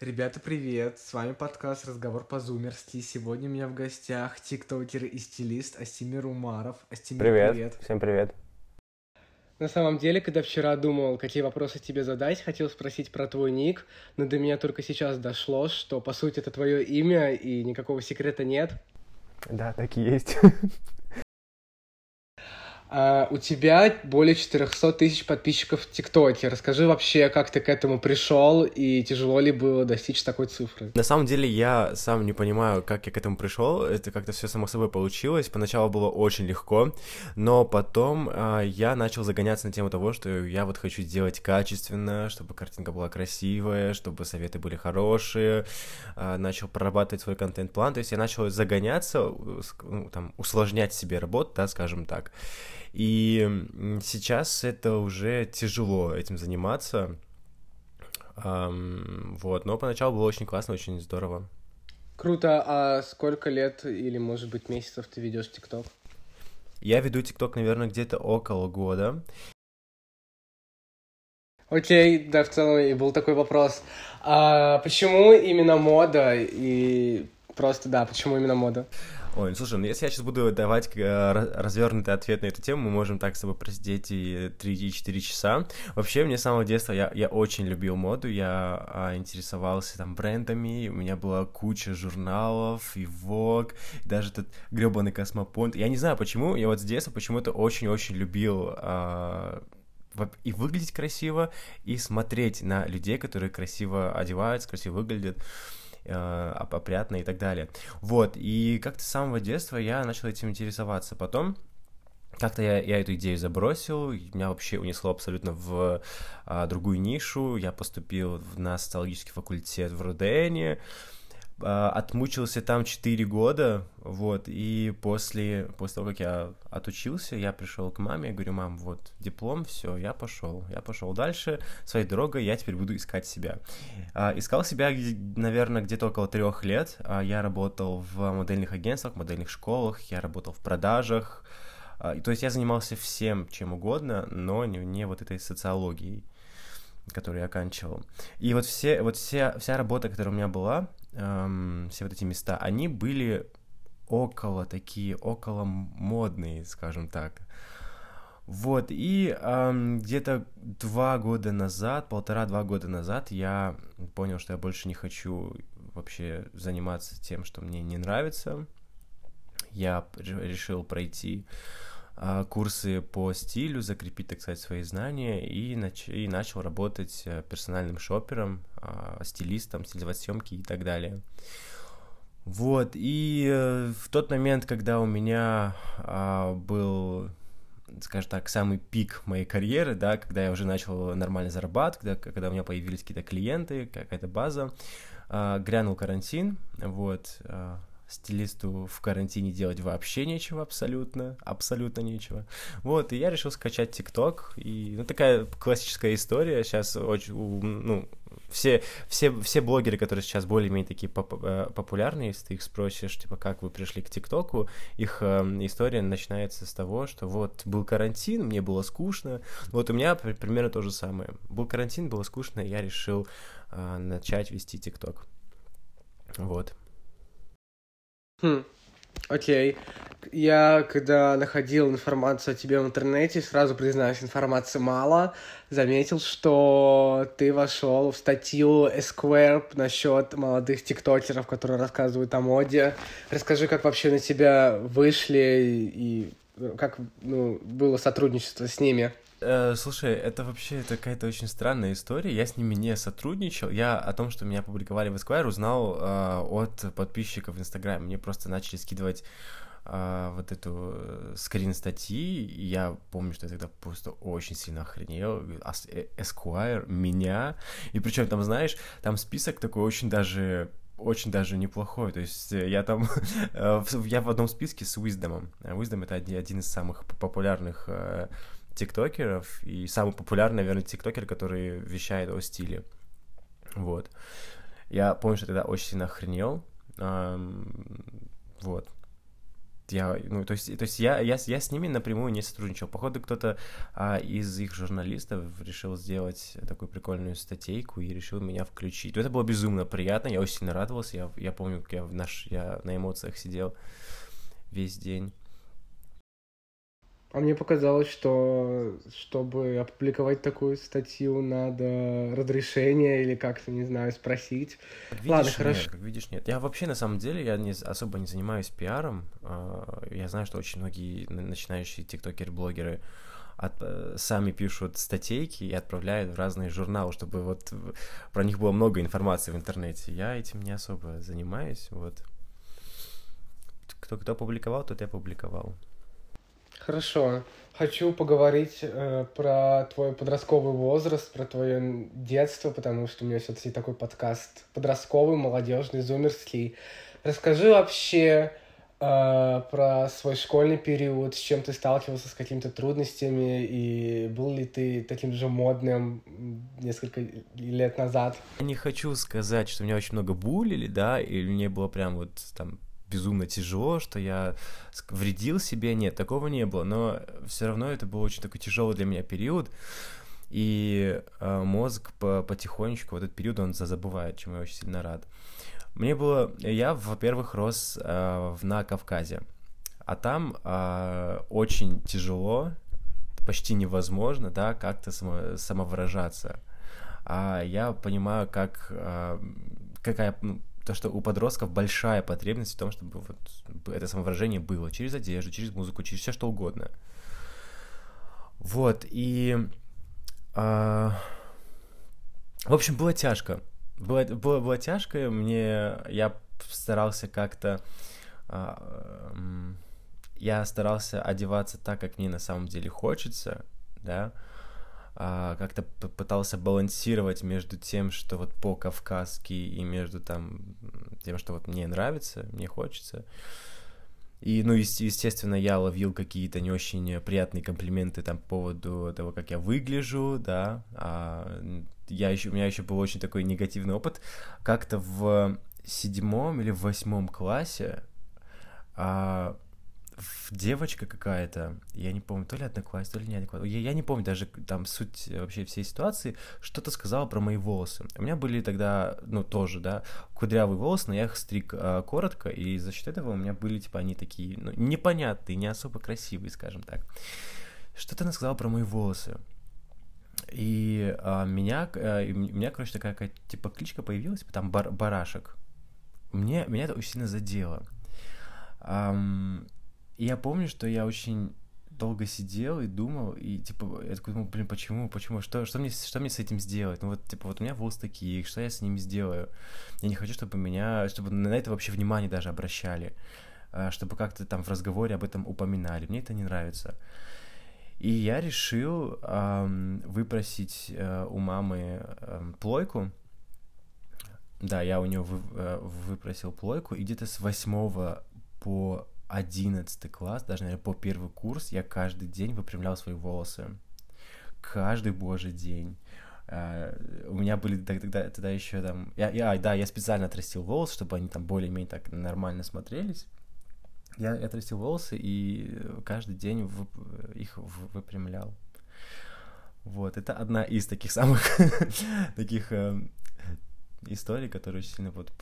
Ребята, привет! С вами подкаст «Разговор по зумерски». Сегодня у меня в гостях тиктокер и стилист Астимир Умаров. Астимир, Привет. привет! Всем привет. На самом деле, когда вчера думал, какие вопросы тебе задать, хотел спросить про твой ник, но до меня только сейчас дошло, что, по сути, это твое имя, и никакого секрета нет. Да, так и есть. А, у тебя более 400 тысяч подписчиков в ТикТоке. Расскажи вообще, как ты к этому пришел, и тяжело ли было достичь такой цифры? На самом деле я сам не понимаю, как я к этому пришел. Это как-то все само собой получилось. Поначалу было очень легко, но потом а, я начал загоняться на тему того, что я вот хочу сделать качественно, чтобы картинка была красивая, чтобы советы были хорошие. А, начал прорабатывать свой контент-план. То есть я начал загоняться, ну, там, усложнять себе работу, да, скажем так. И сейчас это уже тяжело этим заниматься. Ам, вот, но поначалу было очень классно, очень здорово. Круто, а сколько лет или, может быть, месяцев ты ведешь ТикТок? Я веду ТикТок, наверное, где-то около года. Окей, да, в целом и был такой вопрос. А почему именно мода и просто, да, почему именно мода? Ой, ну слушай, ну если я сейчас буду давать э, развернутый ответ на эту тему, мы можем так с тобой просидеть и 3-4 часа. Вообще, мне с самого детства я, я очень любил моду, я а, интересовался там брендами, у меня была куча журналов и Vogue, даже этот гребаный Космопонт. Я не знаю почему, я вот с детства почему-то очень-очень любил а, и выглядеть красиво, и смотреть на людей, которые красиво одеваются, красиво выглядят опрятно и так далее. Вот, и как-то с самого детства я начал этим интересоваться. Потом как-то я, я эту идею забросил, меня вообще унесло абсолютно в а, другую нишу. Я поступил на социологический факультет в РУДНе, а, отмучился там 4 года, вот, и после, после того, как я отучился, я пришел к маме, я говорю, мам, вот, диплом, все, я пошел, я пошел дальше, своей дорогой, я теперь буду искать себя. А, Искал себя, наверное, где-то около трех лет. А, Я работал в модельных агентствах, модельных школах, я работал в продажах. А, То есть я занимался всем, чем угодно, но не, не вот этой социологией, которую я оканчивал. И вот все, вот вся, вся работа, которая у меня была, эм, все вот эти места, они были около такие, около модные, скажем так. Вот, и ам, где-то два года назад, полтора-два года назад я понял, что я больше не хочу вообще заниматься тем, что мне не нравится. Я решил пройти курсы по стилю, закрепить, так сказать, свои знания и, нач- и начал работать э, персональным шопером, а, стилистом, стилизовать съемки и так далее. Вот, и э, в тот момент, когда у меня а, был скажем так, самый пик моей карьеры, да, когда я уже начал нормально зарабатывать, когда, у меня появились какие-то клиенты, какая-то база, грянул карантин, вот, стилисту в карантине делать вообще нечего абсолютно, абсолютно нечего. Вот, и я решил скачать ТикТок, и, ну, такая классическая история, сейчас очень, ну, все, все, все блогеры, которые сейчас более-менее такие поп- э, популярные, если ты их спросишь, типа, как вы пришли к ТикТоку, их э, история начинается с того, что вот был карантин, мне было скучно. Вот у меня при- примерно то же самое. Был карантин, было скучно, я решил э, начать вести ТикТок. Вот. Хм, окей. Я, когда находил информацию о тебе в интернете, сразу признаюсь, информации мало, заметил, что ты вошел в статью Esquire насчет молодых тиктокеров, которые рассказывают о моде. Расскажи, как вообще на тебя вышли и как ну, было сотрудничество с ними. Э, слушай, это вообще какая-то очень странная история. Я с ними не сотрудничал. Я о том, что меня публиковали в Esquire, узнал э, от подписчиков в Инстаграме. Мне просто начали скидывать э, вот эту скрин статьи. Я помню, что я тогда просто очень сильно охренел. Esquire, меня. И причем там, знаешь, там список такой очень даже очень даже неплохой. То есть я там... я в одном списке с Wisdom. Wisdom — это один, из самых популярных тиктокеров, и самый популярный, наверное, тиктокер, который вещает о стиле. Вот. Я помню, что тогда очень сильно охренел. Ам, вот. я, ну, то есть, то есть я, я, я с ними напрямую не сотрудничал. Походу, кто-то а, из их журналистов решил сделать такую прикольную статейку и решил меня включить. Это было безумно приятно, я очень сильно радовался. Я, я помню, как я, в наш, я на эмоциях сидел весь день. А мне показалось, что чтобы опубликовать такую статью, надо разрешение или как-то, не знаю, спросить. Как видишь, Ладно, хорошо. Нет, как видишь, нет. Я вообще, на самом деле, я не, особо не занимаюсь пиаром. А, я знаю, что очень многие начинающие тиктокеры-блогеры от, э, сами пишут статейки и отправляют в разные журналы, чтобы вот про них было много информации в интернете. Я этим не особо занимаюсь, вот. Кто кто опубликовал, тот я опубликовал. Хорошо. Хочу поговорить э, про твой подростковый возраст, про твое детство, потому что у меня все-таки такой подкаст подростковый, молодежный, зумерский. Расскажи вообще э, про свой школьный период, с чем ты сталкивался, с какими-то трудностями, и был ли ты таким же модным несколько лет назад? Я не хочу сказать, что меня очень много булили, да, или мне было прям вот там безумно тяжело, что я вредил себе, нет, такого не было, но все равно это был очень такой тяжелый для меня период, и э, мозг по потихонечку в этот период он забывает, чем я очень сильно рад. Мне было, я, во-первых, рос э, на Кавказе, а там э, очень тяжело, почти невозможно, да, как-то само, самовыражаться. А я понимаю, как э, какая ну, то, что у подростков большая потребность в том, чтобы вот это самовыражение было через одежду, через музыку, через все что угодно. Вот, и... А, в общем, было тяжко. Было, было, было тяжко, мне... Я старался как-то... А, я старался одеваться так, как мне на самом деле хочется, да, как-то пытался балансировать между тем, что вот по-кавказски и между там тем, что вот мне нравится, мне хочется. И, ну, естественно, я ловил какие-то не очень приятные комплименты там по поводу того, как я выгляжу, да. А я еще, у меня еще был очень такой негативный опыт. Как-то в седьмом или в восьмом классе а, девочка какая-то, я не помню, то ли одноклассница, то ли не одноклассница, я, я не помню даже там суть вообще всей ситуации, что-то сказала про мои волосы. У меня были тогда, ну, тоже, да, кудрявые волосы, но я их стриг а, коротко, и за счет этого у меня были, типа, они такие, ну, непонятные, не особо красивые, скажем так. Что-то она сказала про мои волосы. И а, меня, а, у меня, короче, такая, какая, типа, кличка появилась, там бар, барашек. Мне, меня это очень сильно задело. Um, и я помню, что я очень долго сидел и думал, и типа, я такой думал, блин, почему, почему, что, что, мне, что мне с этим сделать? Ну вот, типа, вот у меня волосы такие, что я с ними сделаю? Я не хочу, чтобы меня, чтобы на это вообще внимание даже обращали, а, чтобы как-то там в разговоре об этом упоминали. Мне это не нравится. И я решил эм, выпросить э, у мамы э, плойку. Да, я у нее вы, э, выпросил плойку, и где-то с восьмого по одиннадцатый класс, даже, наверное, по первый курс, я каждый день выпрямлял свои волосы. Каждый божий день. Uh, у меня были тогда, тогда еще там... Я, я, да, я специально отрастил волосы, чтобы они там более-менее так нормально смотрелись. Я, я отрастил волосы и каждый день вып, их выпрямлял. Вот, это одна из таких самых таких эм, истории, которые очень сильно вот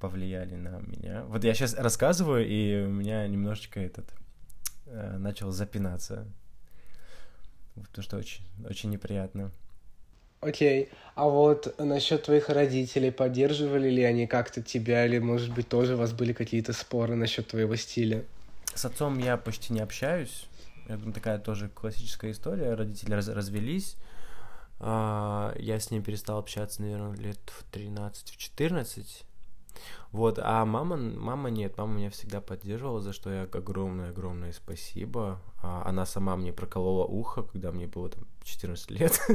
повлияли на меня. Вот я сейчас рассказываю, и у меня немножечко этот э, начал запинаться. Потому что очень, очень неприятно. Окей. Okay. А вот насчет твоих родителей, поддерживали ли они как-то тебя, или, может быть, тоже у вас были какие-то споры насчет твоего стиля? С отцом я почти не общаюсь. Я думаю, такая тоже классическая история. Родители раз развелись. А, я с ним перестал общаться, наверное, лет в 13-14. Вот, а мама, мама нет, мама меня всегда поддерживала, за что я огромное-огромное спасибо. А, она сама мне проколола ухо, когда мне было там 14 лет.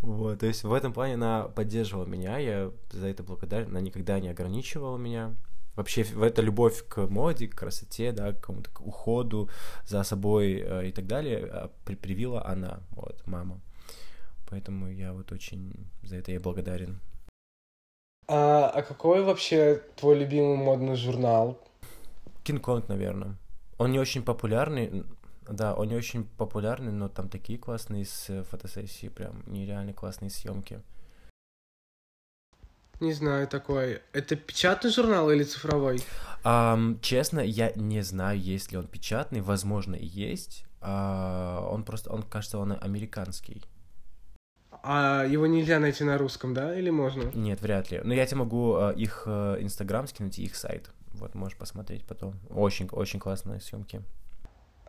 Вот, то есть в этом плане она поддерживала меня, я за это благодарен, она никогда не ограничивала меня. Вообще, в это любовь к моде, к красоте, да, к какому-то уходу за собой э, и так далее а, привила она, вот, мама. Поэтому я вот очень за это я благодарен. А, а какой вообще твой любимый модный журнал? Кинг-Конг, наверное. Он не очень популярный, да, он не очень популярный, но там такие классные с э, фотосессии, прям нереально классные съемки. Не знаю такой. Это печатный журнал или цифровой? Um, честно, я не знаю, есть ли он печатный. Возможно, и есть. Uh, он просто, он кажется, он американский. А его нельзя найти на русском, да, или можно? Нет, вряд ли. Но я тебе могу uh, их uh, инстаграм скинуть и их сайт. Вот, можешь посмотреть потом. Очень, очень классные съемки.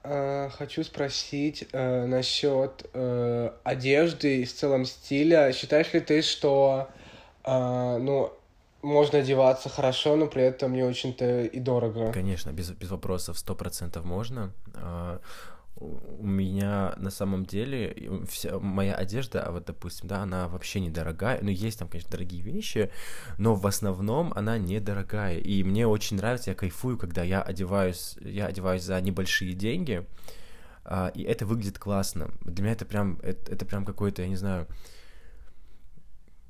Uh, хочу спросить uh, насчет uh, одежды и в целом стиля. Считаешь ли ты, что uh, ну, можно одеваться хорошо, но при этом не очень-то и дорого? Конечно, без, без вопросов, сто процентов можно. У меня на самом деле вся моя одежда, а вот допустим, да, она вообще недорогая, ну есть там, конечно, дорогие вещи, но в основном она недорогая, и мне очень нравится, я кайфую, когда я одеваюсь, я одеваюсь за небольшие деньги, а, и это выглядит классно. Для меня это прям, это, это прям какой-то, я не знаю,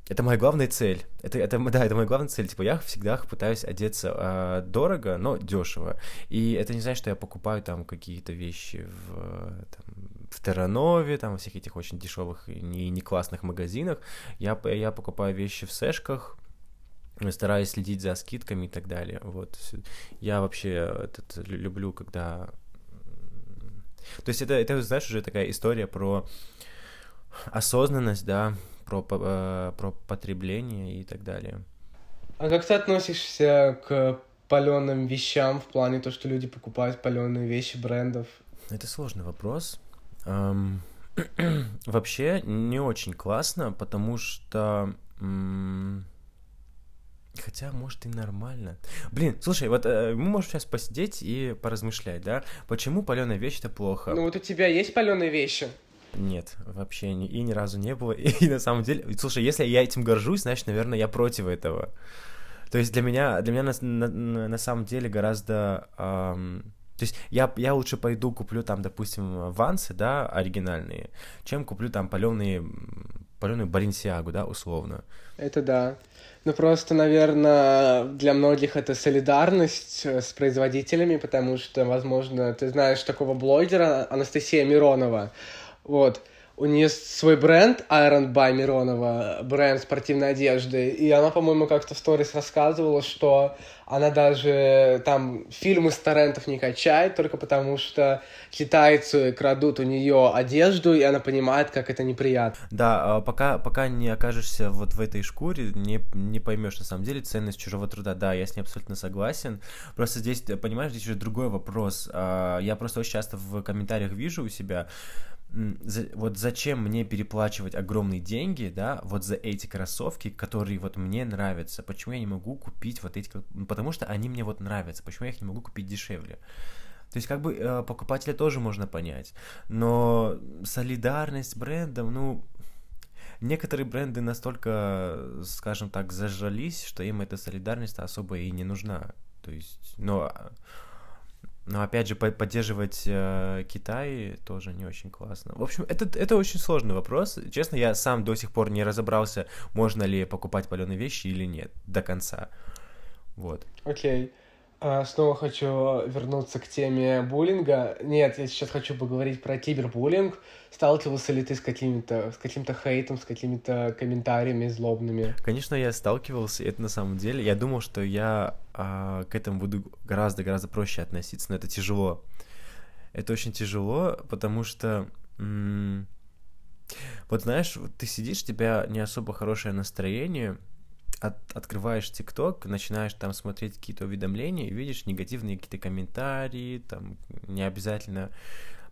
это моя главная цель. Это, это, да, это моя главная цель. Типа, я всегда пытаюсь одеться э, дорого, но дешево. И это не значит, что я покупаю там какие-то вещи в, там, в Терранове, там, во всех этих очень дешевых и не, не классных магазинах. Я, я покупаю вещи в Сэшках, стараюсь следить за скидками и так далее. Вот. Я вообще этот, люблю, когда... То есть это, это, знаешь, уже такая история про осознанность, да, про, э, про потребление и так далее. А как ты относишься к паленым вещам в плане то, что люди покупают паленые вещи брендов? Это сложный вопрос. Эм, вообще не очень классно, потому что... Хотя, может, и нормально. Блин, слушай, вот э, мы можем сейчас посидеть и поразмышлять, да? Почему паленая вещь это плохо? Ну вот у тебя есть паленые вещи? Нет, вообще ни, и ни разу не было. И, на самом деле, слушай, если я этим горжусь, значит, наверное, я против этого. То есть для меня, для меня на, на, на самом деле гораздо... Эм, то есть я, я лучше пойду куплю там, допустим, вансы, да, оригинальные, чем куплю там паленые, паленую Баленсиагу, да, условно. Это да. Ну, просто, наверное, для многих это солидарность с производителями, потому что, возможно, ты знаешь такого блогера Анастасия Миронова. Вот. У нее свой бренд Iron by Миронова, бренд спортивной одежды, и она, по-моему, как-то в сторис рассказывала, что она даже там фильмы с торрентов не качает, только потому что китайцы крадут у нее одежду, и она понимает, как это неприятно. Да, а пока, пока не окажешься вот в этой шкуре, не, не поймешь на самом деле ценность чужого труда. Да, я с ней абсолютно согласен. Просто здесь, понимаешь, здесь уже другой вопрос. А, я просто очень часто в комментариях вижу у себя, вот зачем мне переплачивать огромные деньги, да, вот за эти кроссовки, которые вот мне нравятся, почему я не могу купить вот эти, ну, потому что они мне вот нравятся, почему я их не могу купить дешевле. То есть как бы э, покупателя тоже можно понять, но солидарность брендом, ну, некоторые бренды настолько, скажем так, зажались, что им эта солидарность особо и не нужна. То есть, но но опять же, поддерживать э, Китай тоже не очень классно. В общем, это, это очень сложный вопрос. Честно, я сам до сих пор не разобрался, можно ли покупать паленые вещи или нет до конца. Вот. Окей. Okay. А, снова хочу вернуться к теме буллинга. Нет, я сейчас хочу поговорить про кибербуллинг. Сталкивался ли ты с каким-то с каким-то хейтом, с какими-то комментариями злобными? Конечно, я сталкивался, это на самом деле. Я думал, что я а, к этому буду гораздо-гораздо проще относиться, но это тяжело. Это очень тяжело, потому что... М- вот знаешь, ты сидишь, у тебя не особо хорошее настроение, от, открываешь ТикТок, начинаешь там смотреть какие-то уведомления и видишь негативные какие-то комментарии, там не обязательно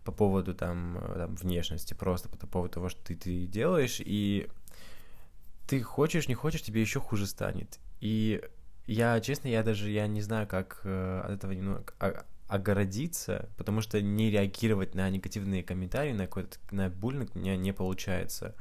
по поводу там, там внешности, просто по поводу того, что ты, ты делаешь, и ты хочешь, не хочешь, тебе еще хуже станет. И я, честно, я даже, я не знаю, как э, от этого немного огородиться, потому что не реагировать на негативные комментарии, на какой-то, на буллинг у меня не получается.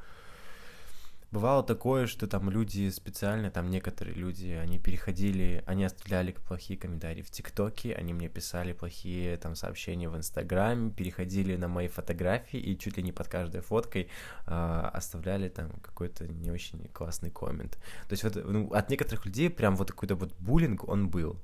Бывало такое, что там люди специально, там некоторые люди, они переходили, они оставляли плохие комментарии в ТикТоке, они мне писали плохие там сообщения в Инстаграме, переходили на мои фотографии и чуть ли не под каждой фоткой э, оставляли там какой-то не очень классный коммент. То есть вот ну, от некоторых людей прям вот какой-то вот буллинг он был.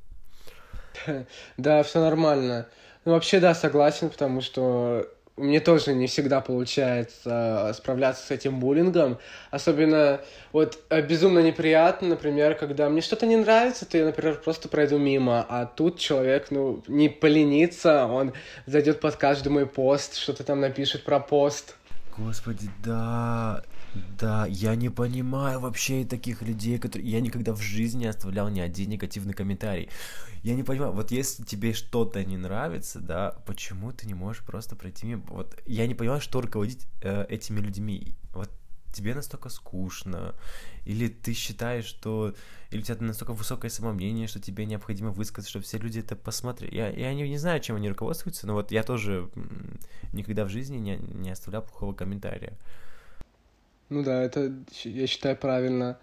Да, все нормально. Ну, вообще, да, согласен, потому что мне тоже не всегда получается справляться с этим буллингом. Особенно вот э, безумно неприятно, например, когда мне что-то не нравится, то я, например, просто пройду мимо, а тут человек, ну, не поленится, он зайдет под каждый мой пост, что-то там напишет про пост. Господи, да, да, я не понимаю вообще таких людей, которые... Я никогда в жизни не оставлял ни один негативный комментарий. Я не понимаю, вот если тебе что-то не нравится, да, почему ты не можешь просто пройти мимо? Вот я не понимаю, что руководить э, этими людьми. Вот тебе настолько скучно, или ты считаешь, что... Или у тебя настолько высокое самомнение, что тебе необходимо высказать, чтобы все люди это посмотрели. Я, я не, не знаю, чем они руководствуются, но вот я тоже никогда в жизни не, не оставлял плохого комментария. Ну да, это, я считаю, правильно.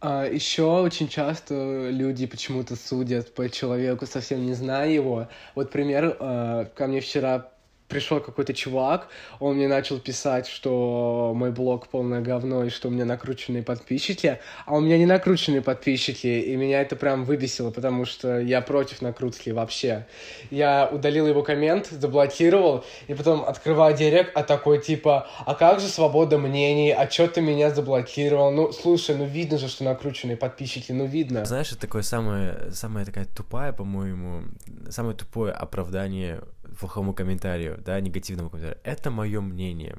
А еще очень часто люди почему-то судят по человеку, совсем не зная его. Вот пример, э, ко мне вчера пришел какой-то чувак, он мне начал писать, что мой блог полное говно и что у меня накрученные подписчики, а у меня не накрученные подписчики, и меня это прям выбесило, потому что я против накрутки вообще. Я удалил его коммент, заблокировал, и потом открываю директ, а такой типа, а как же свобода мнений, а чё ты меня заблокировал? Ну, слушай, ну видно же, что накрученные подписчики, ну видно. Знаешь, это такое самое, самое такая тупая, по-моему, самое тупое оправдание плохому комментарию, да, негативному комментарию. Это мое мнение.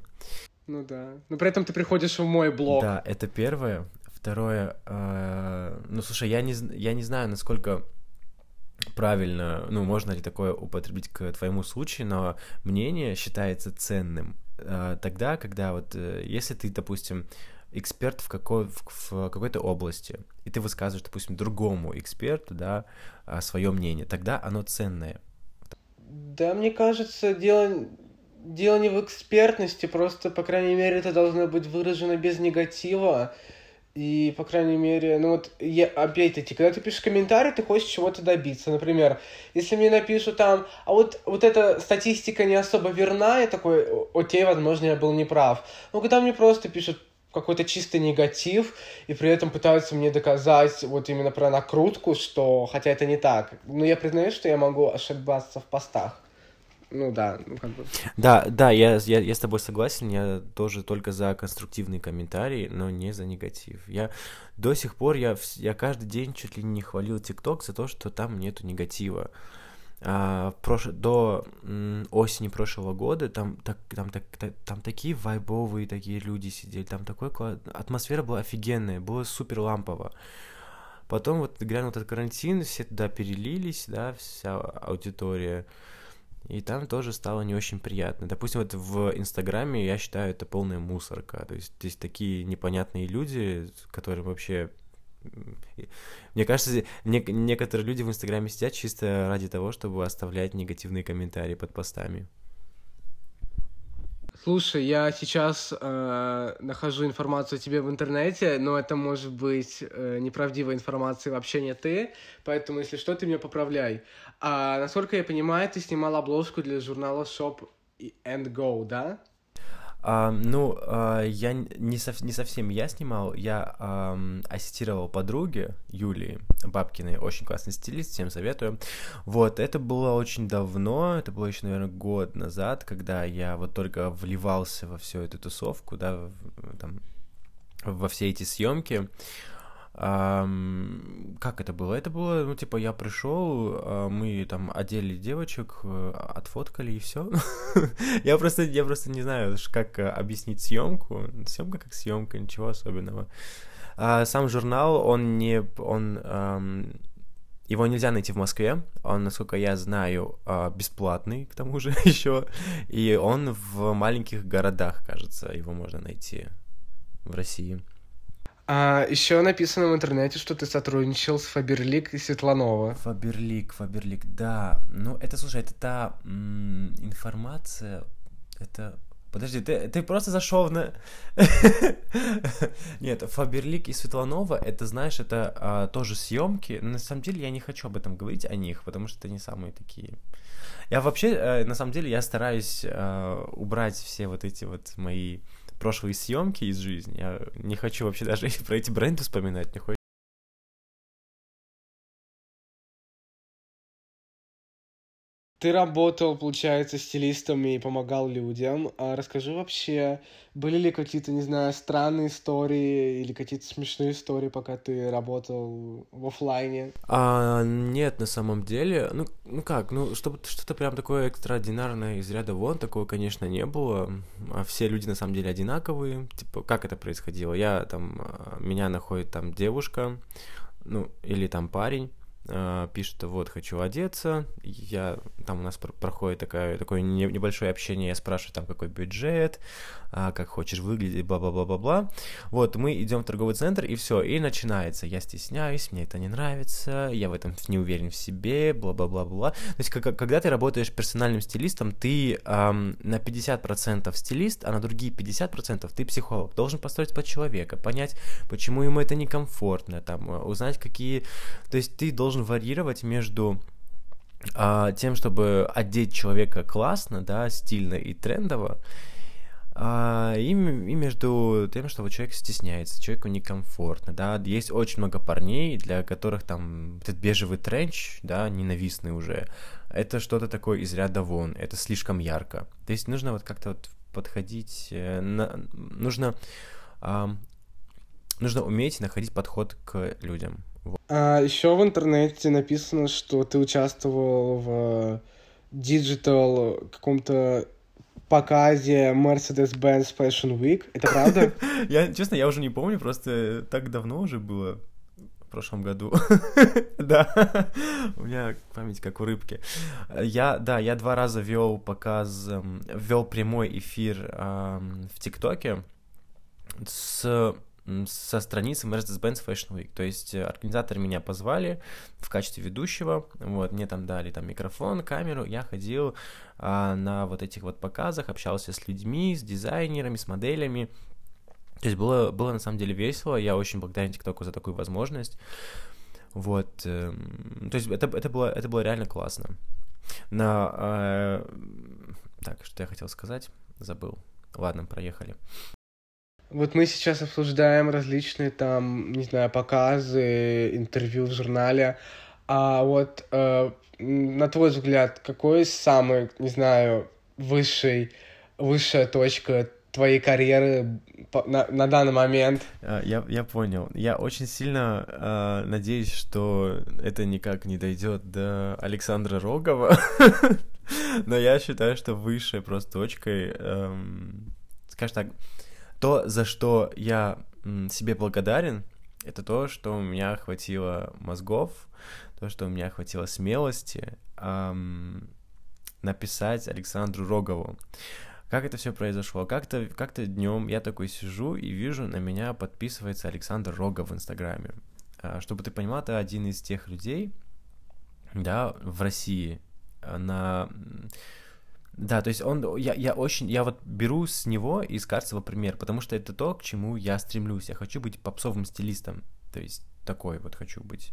Ну да. Но при этом ты приходишь в мой блог. Да, это первое. Второе, э, ну слушай, я не, я не знаю, насколько правильно, ну, можно ли такое употребить к твоему случаю, но мнение считается ценным э, тогда, когда вот, э, если ты, допустим, эксперт в, какой, в, в какой-то области, и ты высказываешь, допустим, другому эксперту, да, свое мнение, тогда оно ценное. Да, мне кажется, дело, дело не в экспертности, просто, по крайней мере, это должно быть выражено без негатива. И, по крайней мере, ну вот, я, опять-таки, когда ты пишешь комментарий, ты хочешь чего-то добиться. Например, если мне напишут там, а вот, вот эта статистика не особо верна, я такой, окей, возможно, я был неправ. Но когда мне просто пишут, какой-то чистый негатив, и при этом пытаются мне доказать вот именно про накрутку, что, хотя это не так. Но я признаю, что я могу ошибаться в постах. Ну да, ну как бы. Да, да, я, я, я с тобой согласен, я тоже только за конструктивные комментарии, но не за негатив. Я до сих пор, я, я каждый день чуть ли не хвалил ТикТок за то, что там нету негатива а, прош... до осени прошлого года там, так, там, так, там такие вайбовые такие люди сидели, там такой атмосфера была офигенная, было супер лампово. Потом вот глянул этот карантин, все туда перелились, да, вся аудитория. И там тоже стало не очень приятно. Допустим, вот в Инстаграме я считаю это полная мусорка. То есть здесь такие непонятные люди, которые вообще мне кажется, не, некоторые люди в Инстаграме сидят чисто ради того, чтобы оставлять негативные комментарии под постами. Слушай, я сейчас э, нахожу информацию о тебе в интернете, но это может быть э, неправдивая информация вообще не ты, поэтому если что, ты меня поправляй. А, насколько я понимаю, ты снимал обложку для журнала Shop and Go, да? А, ну, а, я не, сов, не совсем я снимал, я а, ассистировал подруге Юлии Бабкиной, очень классный стилист, всем советую. Вот, это было очень давно, это было еще, наверное, год назад, когда я вот только вливался во всю эту тусовку, да, там, во все эти съемки. Um, как это было? Это было, ну, типа, я пришел, а, мы там одели девочек, э, отфоткали и все. я просто, я просто не знаю, как э, объяснить съемку. Съемка как съемка, ничего особенного. А сам журнал, он не, он, его нельзя найти в Москве. Он, насколько я знаю, а, бесплатный, к тому же еще. И он в маленьких городах, кажется, его можно найти в России. А еще написано в интернете, что ты сотрудничал с Фаберлик и Светланова. Фаберлик, Фаберлик, да. Ну, это, слушай, это та м- информация, это... Подожди, ты, ты просто зашел на... Нет, Фаберлик и Светланова, это, знаешь, это а, тоже съемки. На самом деле я не хочу об этом говорить, о них, потому что это не самые такие... Я вообще, э, на самом деле, я стараюсь э, убрать все вот эти вот мои прошлые съемки из жизни. Я не хочу вообще даже про эти бренды вспоминать, не Ты работал, получается, стилистом и помогал людям. А расскажи вообще, были ли какие-то, не знаю, странные истории или какие-то смешные истории, пока ты работал в офлайне? А, нет, на самом деле, ну, ну как, ну, чтобы что-то прям такое экстраординарное из ряда вон, такого, конечно, не было. А все люди на самом деле одинаковые. Типа, как это происходило? Я там, а, меня находит там девушка, ну, или там парень, пишет, вот, хочу одеться, я, там у нас проходит такая, такое небольшое общение, я спрашиваю, там, какой бюджет, а, как хочешь выглядеть, бла-бла-бла-бла-бла. Вот, мы идем в торговый центр, и все, и начинается. Я стесняюсь, мне это не нравится, я в этом не уверен в себе, бла-бла-бла-бла. То есть, когда ты работаешь персональным стилистом, ты эм, на 50% стилист, а на другие 50% ты психолог. Должен построить под человека, понять, почему ему это некомфортно, там, узнать, какие... То есть, ты должен варьировать между а, тем, чтобы одеть человека классно, да, стильно и трендово, а, и, и между тем, что вот человек стесняется, человеку некомфортно, да, есть очень много парней, для которых там этот бежевый тренч, да, ненавистный уже, это что-то такое из ряда вон, это слишком ярко. То есть нужно вот как-то вот подходить, э, на, нужно, э, нужно уметь находить подход к людям. А еще в интернете написано, что ты участвовал в digital каком-то показе Mercedes-Benz Fashion Week. Это правда? я, честно, я уже не помню, просто так давно уже было в прошлом году. да, у меня память как у рыбки. Я, да, я два раза вел показ, вел прямой эфир эм, в ТикТоке с со страницы Mercedes-Benz Fashion Week. То есть э, организаторы меня позвали в качестве ведущего, вот, мне там дали там микрофон, камеру, я ходил а, на вот этих вот показах, общался с людьми, с дизайнерами, с моделями. То есть было, было на самом деле весело, я очень благодарен ТикТоку за такую возможность. Вот, э, то есть это, это, было, это было реально классно. На, э, так, что я хотел сказать, забыл. Ладно, проехали. Вот мы сейчас обсуждаем различные там, не знаю, показы, интервью в журнале. А вот э, на твой взгляд, какой самый, не знаю, высший, высшая точка твоей карьеры на, на данный момент? А, я, я понял. Я очень сильно э, надеюсь, что это никак не дойдет до Александра Рогова. Но я считаю, что высшей просто точкой, эм, скажем так, то, за что я себе благодарен, это то, что у меня хватило мозгов, то, что у меня хватило смелости эм, написать Александру Рогову. Как это все произошло? Как-то как днем я такой сижу и вижу, на меня подписывается Александр Рогов в Инстаграме. А, чтобы ты понимал, это один из тех людей, да, в России, а, на да, то есть он, я, я очень, я вот беру с него из Карцева пример, потому что это то, к чему я стремлюсь. Я хочу быть попсовым стилистом, то есть такой вот хочу быть.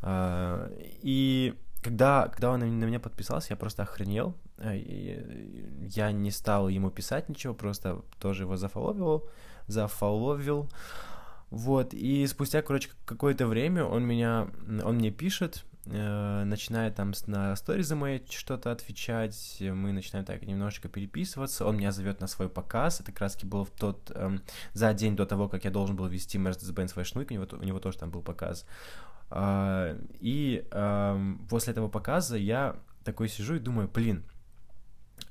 А, и когда, когда он на меня подписался, я просто охренел. А, я не стал ему писать ничего, просто тоже его зафоловил, зафоловил. Вот, и спустя, короче, какое-то время он меня, он мне пишет, начинает там на сторизы мои что-то отвечать, мы начинаем так немножечко переписываться, он меня зовет на свой показ, это как раз был в тот, э, за день до того, как я должен был вести Mercedes-Benz Week, у него, у него тоже там был показ, э, и э, после этого показа я такой сижу и думаю, блин,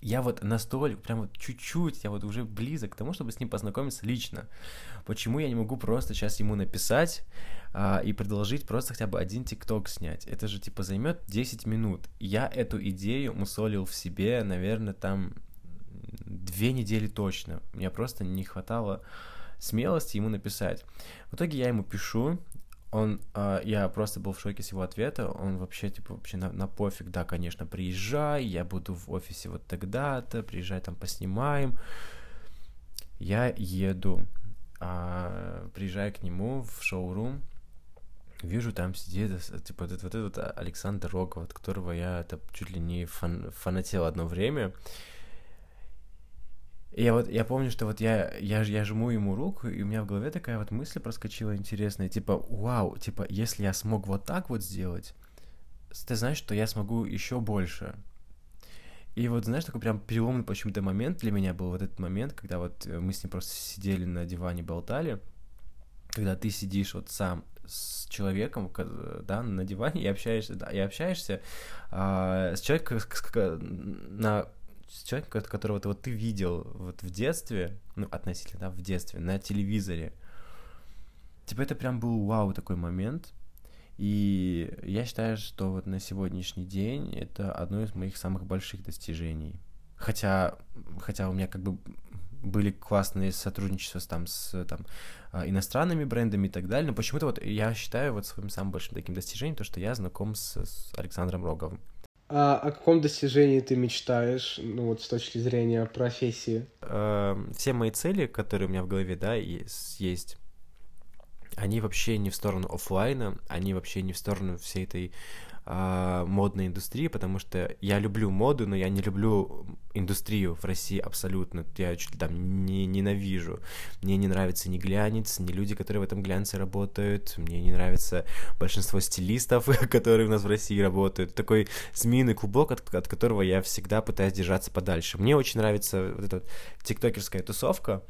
я вот настолько, прям вот чуть-чуть, я вот уже близок к тому, чтобы с ним познакомиться лично. Почему я не могу просто сейчас ему написать а, и продолжить просто хотя бы один тикток снять? Это же типа займет 10 минут. Я эту идею мусолил в себе, наверное, там две недели точно. Мне просто не хватало смелости ему написать. В итоге я ему пишу, он, э, я просто был в шоке с его ответа, он вообще, типа, вообще на, на пофиг, да, конечно, приезжай, я буду в офисе вот тогда-то, приезжай там поснимаем. Я еду, э, приезжаю к нему в шоурум, вижу, там сидит, типа, вот, вот этот Александр Рогов, от которого я это чуть ли не фан, фанател одно время, и я вот, я помню, что вот я, я, я жму ему руку, и у меня в голове такая вот мысль проскочила интересная, типа, вау, типа, если я смог вот так вот сделать, ты знаешь, что я смогу еще больше. И вот, знаешь, такой прям переломный почему-то момент для меня был вот этот момент, когда вот э, мы с ним просто сидели на диване, болтали, когда ты сидишь вот сам с человеком, да, на диване и общаешься, да, и общаешься а, с человеком, на с человеком, которого ты, вот, ты видел вот в детстве, ну, относительно, да, в детстве, на телевизоре. Типа это прям был вау такой момент, и я считаю, что вот на сегодняшний день это одно из моих самых больших достижений. Хотя, хотя у меня как бы были классные сотрудничества с, там, с там, а, иностранными брендами и так далее, но почему-то вот я считаю вот своим самым большим таким достижением то, что я знаком с, с Александром Роговым. А о каком достижении ты мечтаешь, ну вот с точки зрения профессии? Э, все мои цели, которые у меня в голове, да, есть они вообще не в сторону офлайна, они вообще не в сторону всей этой а, модной индустрии, потому что я люблю моду, но я не люблю индустрию в России абсолютно. Я чуть ли там не ненавижу. Мне не нравится ни глянец, ни люди, которые в этом глянце работают. Мне не нравится большинство стилистов, которые у нас в России работают. Такой змеиный клубок, от, от которого я всегда пытаюсь держаться подальше. Мне очень нравится вот эта тиктокерская тусовка.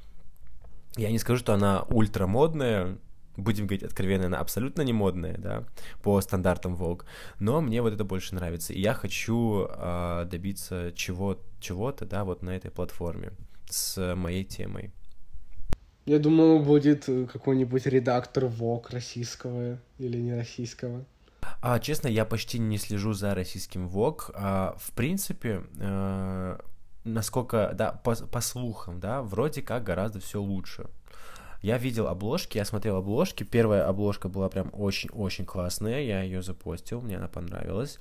Я не скажу, что она ультра модная, будем говорить откровенно, она абсолютно не модная, да, по стандартам Vogue, но мне вот это больше нравится, и я хочу э, добиться чего, чего-то, да, вот на этой платформе с моей темой. Я думал, будет какой-нибудь редактор Vogue российского или не российского. А, честно, я почти не слежу за российским Vogue. А, в принципе, э, насколько, да, по, по слухам, да, вроде как гораздо все лучше. Я видел обложки, я смотрел обложки. Первая обложка была прям очень-очень классная. Я ее запостил, мне она понравилась.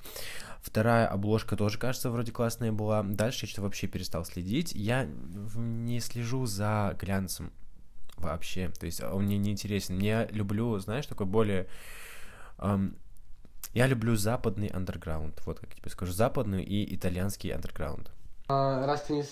Вторая обложка тоже, кажется, вроде классная была. Дальше я что-то вообще перестал следить. Я не слежу за глянцем вообще. То есть он мне не интересен. Я люблю, знаешь, такой более... Эм, я люблю западный андерграунд. Вот как я тебе скажу. Западный и итальянский андерграунд. А, раз ты не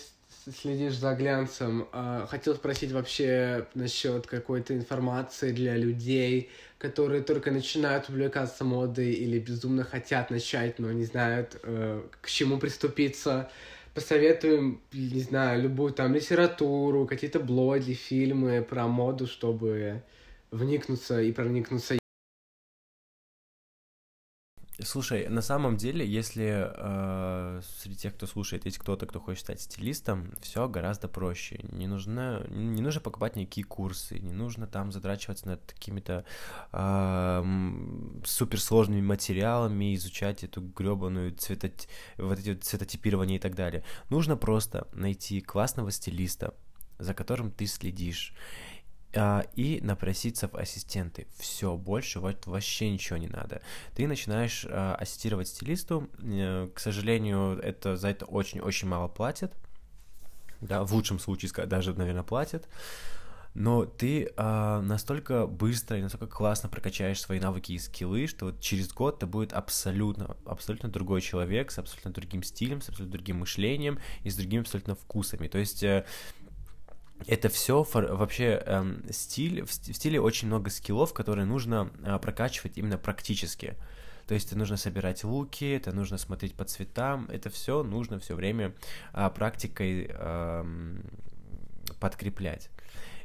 следишь за глянцем. А, хотел спросить вообще насчет какой-то информации для людей, которые только начинают увлекаться модой или безумно хотят начать, но не знают, э, к чему приступиться. Посоветуем, не знаю, любую там литературу, какие-то блоги, фильмы про моду, чтобы вникнуться и проникнуться Слушай, на самом деле, если э, среди тех, кто слушает, есть кто-то, кто хочет стать стилистом, все гораздо проще. Не нужно, не нужно покупать никакие курсы, не нужно там задрачиваться над какими-то э, суперсложными материалами, изучать эту гребаную цвето... вот эти вот цветотипирования и так далее. Нужно просто найти классного стилиста, за которым ты следишь а, и напроситься в ассистенты. Все, больше вот вообще ничего не надо. Ты начинаешь а, ассистировать стилисту. Э, к сожалению, это за это очень-очень мало платят. Да, в лучшем случае даже, наверное, платят. Но ты а, настолько быстро и настолько классно прокачаешь свои навыки и скиллы, что вот через год ты будет абсолютно, абсолютно другой человек с абсолютно другим стилем, с абсолютно другим мышлением и с другими абсолютно вкусами. То есть э, это все вообще эм, стиль, в стиле очень много скиллов, которые нужно э, прокачивать именно практически. То есть это нужно собирать луки, это нужно смотреть по цветам, это все нужно все время э, практикой э, подкреплять.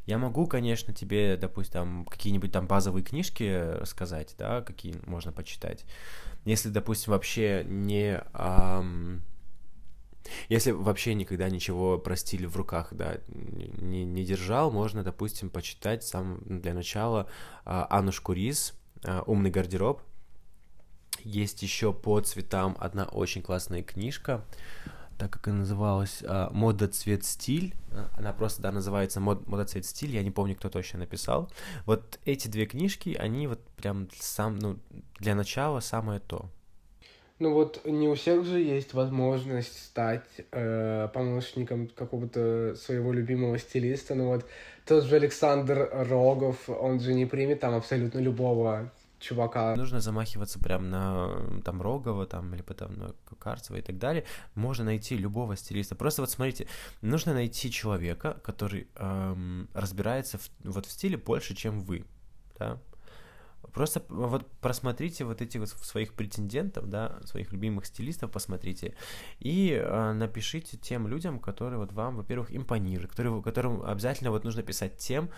Я могу, конечно, тебе, допустим, какие-нибудь там базовые книжки сказать, да, какие можно почитать. Если, допустим, вообще не... Эм, если вообще никогда ничего про стиль в руках, да, не, не держал, можно, допустим, почитать сам для начала а, Анушку Рис а, «Умный гардероб». Есть еще по цветам одна очень классная книжка, так как она называлась а, «Мода, цвет, стиль». Она просто, да, называется «Мод, «Мода, цвет, стиль». Я не помню, кто точно написал. Вот эти две книжки, они вот прям сам, ну, для начала самое то. Ну вот не у всех же есть возможность стать э, помощником какого-то своего любимого стилиста. Ну вот тот же Александр Рогов, он же не примет там абсолютно любого чувака. Нужно замахиваться прям на там Рогова там или потом на Карцева и так далее. Можно найти любого стилиста. Просто вот смотрите, нужно найти человека, который эм, разбирается в, вот в стиле больше, чем вы, да. Просто вот просмотрите вот эти вот своих претендентов, да, своих любимых стилистов посмотрите и э, напишите тем людям, которые вот вам, во-первых, импонируют, которые, которым обязательно вот нужно писать тем,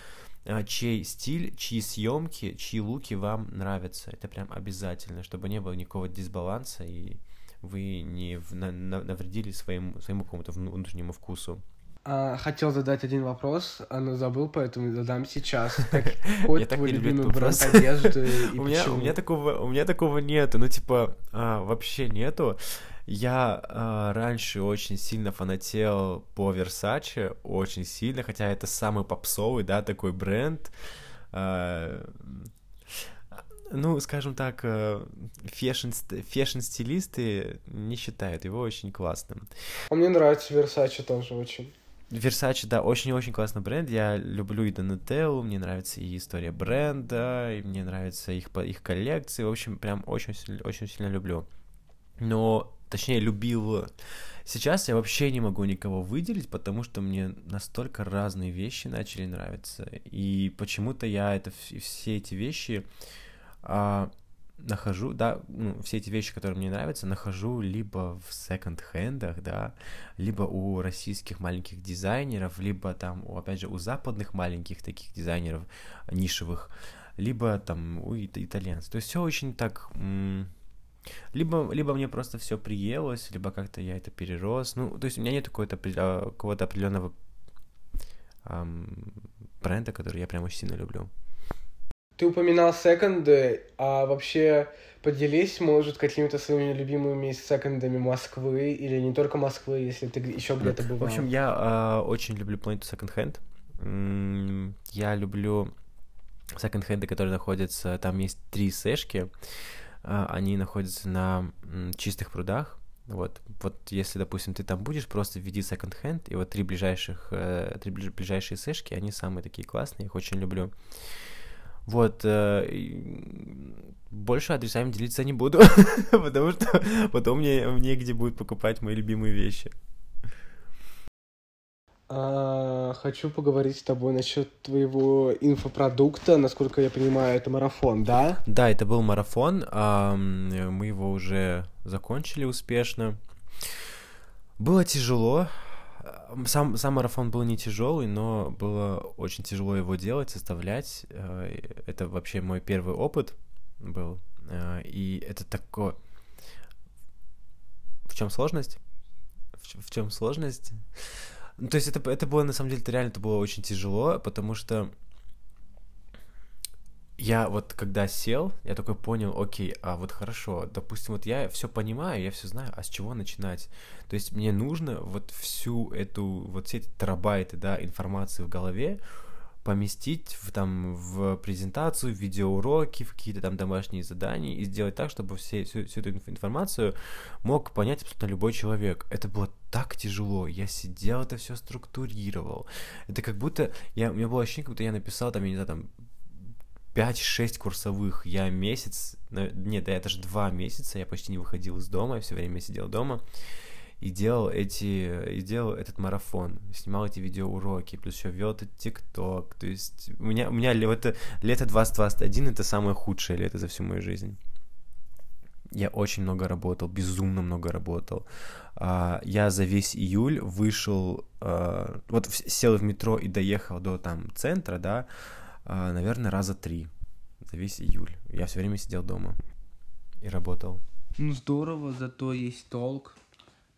э, чей стиль, чьи съемки, чьи луки вам нравятся. Это прям обязательно, чтобы не было никакого дисбаланса и вы не навредили своим, своему какому-то внутреннему вкусу. А, хотел задать один вопрос, но забыл, поэтому задам сейчас. Какой твой любимый бренд одежды и у меня, у меня такого, у меня такого нету, ну типа а, вообще нету. Я а, раньше очень сильно фанател по Versace, очень сильно, хотя это самый попсовый, да, такой бренд. А, ну, скажем так, фэшн-стилисты не считают его очень классным. А мне нравится Versace тоже очень. Versace, да, очень-очень классный бренд. Я люблю и Donatello, мне нравится и история бренда, и мне нравятся их, их коллекции. В общем, прям очень, очень сильно люблю. Но, точнее, любил. Сейчас я вообще не могу никого выделить, потому что мне настолько разные вещи начали нравиться. И почему-то я это все эти вещи а, нахожу, да, ну, все эти вещи, которые мне нравятся, нахожу либо в секонд-хендах, да, либо у российских маленьких дизайнеров, либо там, опять же, у западных маленьких таких дизайнеров нишевых, либо там у итальянцев. То есть все очень так... Либо, либо мне просто все приелось, либо как-то я это перерос. Ну, то есть у меня нет какого-то, какого-то определенного эм, бренда, который я прям очень сильно люблю. Ты упоминал секонды, а вообще поделись, может, какими-то своими любимыми секондами Москвы или не только Москвы, если ты еще где-то бывал. В общем, я э, очень люблю планету секонд-хенд. Я люблю секонд-хенды, которые находятся... Там есть три сэшки. Э, они находятся на чистых прудах. Вот, вот если, допустим, ты там будешь, просто введи second hand, и вот три ближайших, э, три ближайшие сэшки, они самые такие классные, их очень люблю. Вот, э, больше адресами делиться не буду, потому что потом мне негде будет покупать мои любимые вещи. А, хочу поговорить с тобой насчет твоего инфопродукта. Насколько я понимаю, это марафон, да? Да, это был марафон. А, мы его уже закончили успешно. Было тяжело, сам, сам марафон был не тяжелый, но было очень тяжело его делать, составлять. Э, это вообще мой первый опыт был. Э, и это такое... В чем сложность? В, чем сложность? Ну, то есть это, это было, на самом деле, это реально это было очень тяжело, потому что я вот когда сел, я такой понял, окей, а вот хорошо, допустим, вот я все понимаю, я все знаю, а с чего начинать? То есть мне нужно вот всю эту, вот все эти терабайты, да, информации в голове поместить в, там, в презентацию, в видеоуроки, в какие-то там домашние задания и сделать так, чтобы все, всю, всю эту информацию мог понять абсолютно любой человек. Это было так тяжело. Я сидел, это все структурировал. Это как будто... Я, у меня было ощущение, как будто я написал там, я не знаю, там 5-6 курсовых. Я месяц, нет, да, это же два месяца, я почти не выходил из дома, я все время сидел дома и делал эти, и делал этот марафон, снимал эти видеоуроки, плюс еще вел этот ТикТок, то есть у меня, у меня это, лето 2021 это самое худшее лето за всю мою жизнь. Я очень много работал, безумно много работал. А, я за весь июль вышел, а, вот сел в метро и доехал до там центра, да, наверное, раза три за весь июль. Я все время сидел дома и работал. Ну здорово, зато есть толк.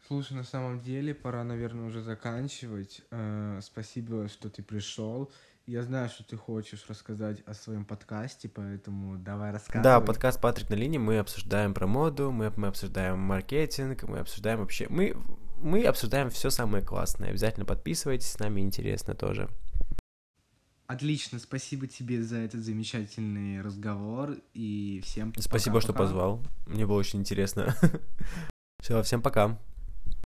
Слушай, на самом деле пора, наверное, уже заканчивать. Э, спасибо, что ты пришел. Я знаю, что ты хочешь рассказать о своем подкасте, поэтому давай рассказывай. Да, подкаст Патрик на линии. Мы обсуждаем про моду, мы, мы обсуждаем маркетинг, мы обсуждаем вообще... Мы, мы обсуждаем все самое классное. Обязательно подписывайтесь, с нами интересно тоже. Отлично, спасибо тебе за этот замечательный разговор и всем Спасибо, пока, что позвал. Мне было очень интересно. Все, всем пока.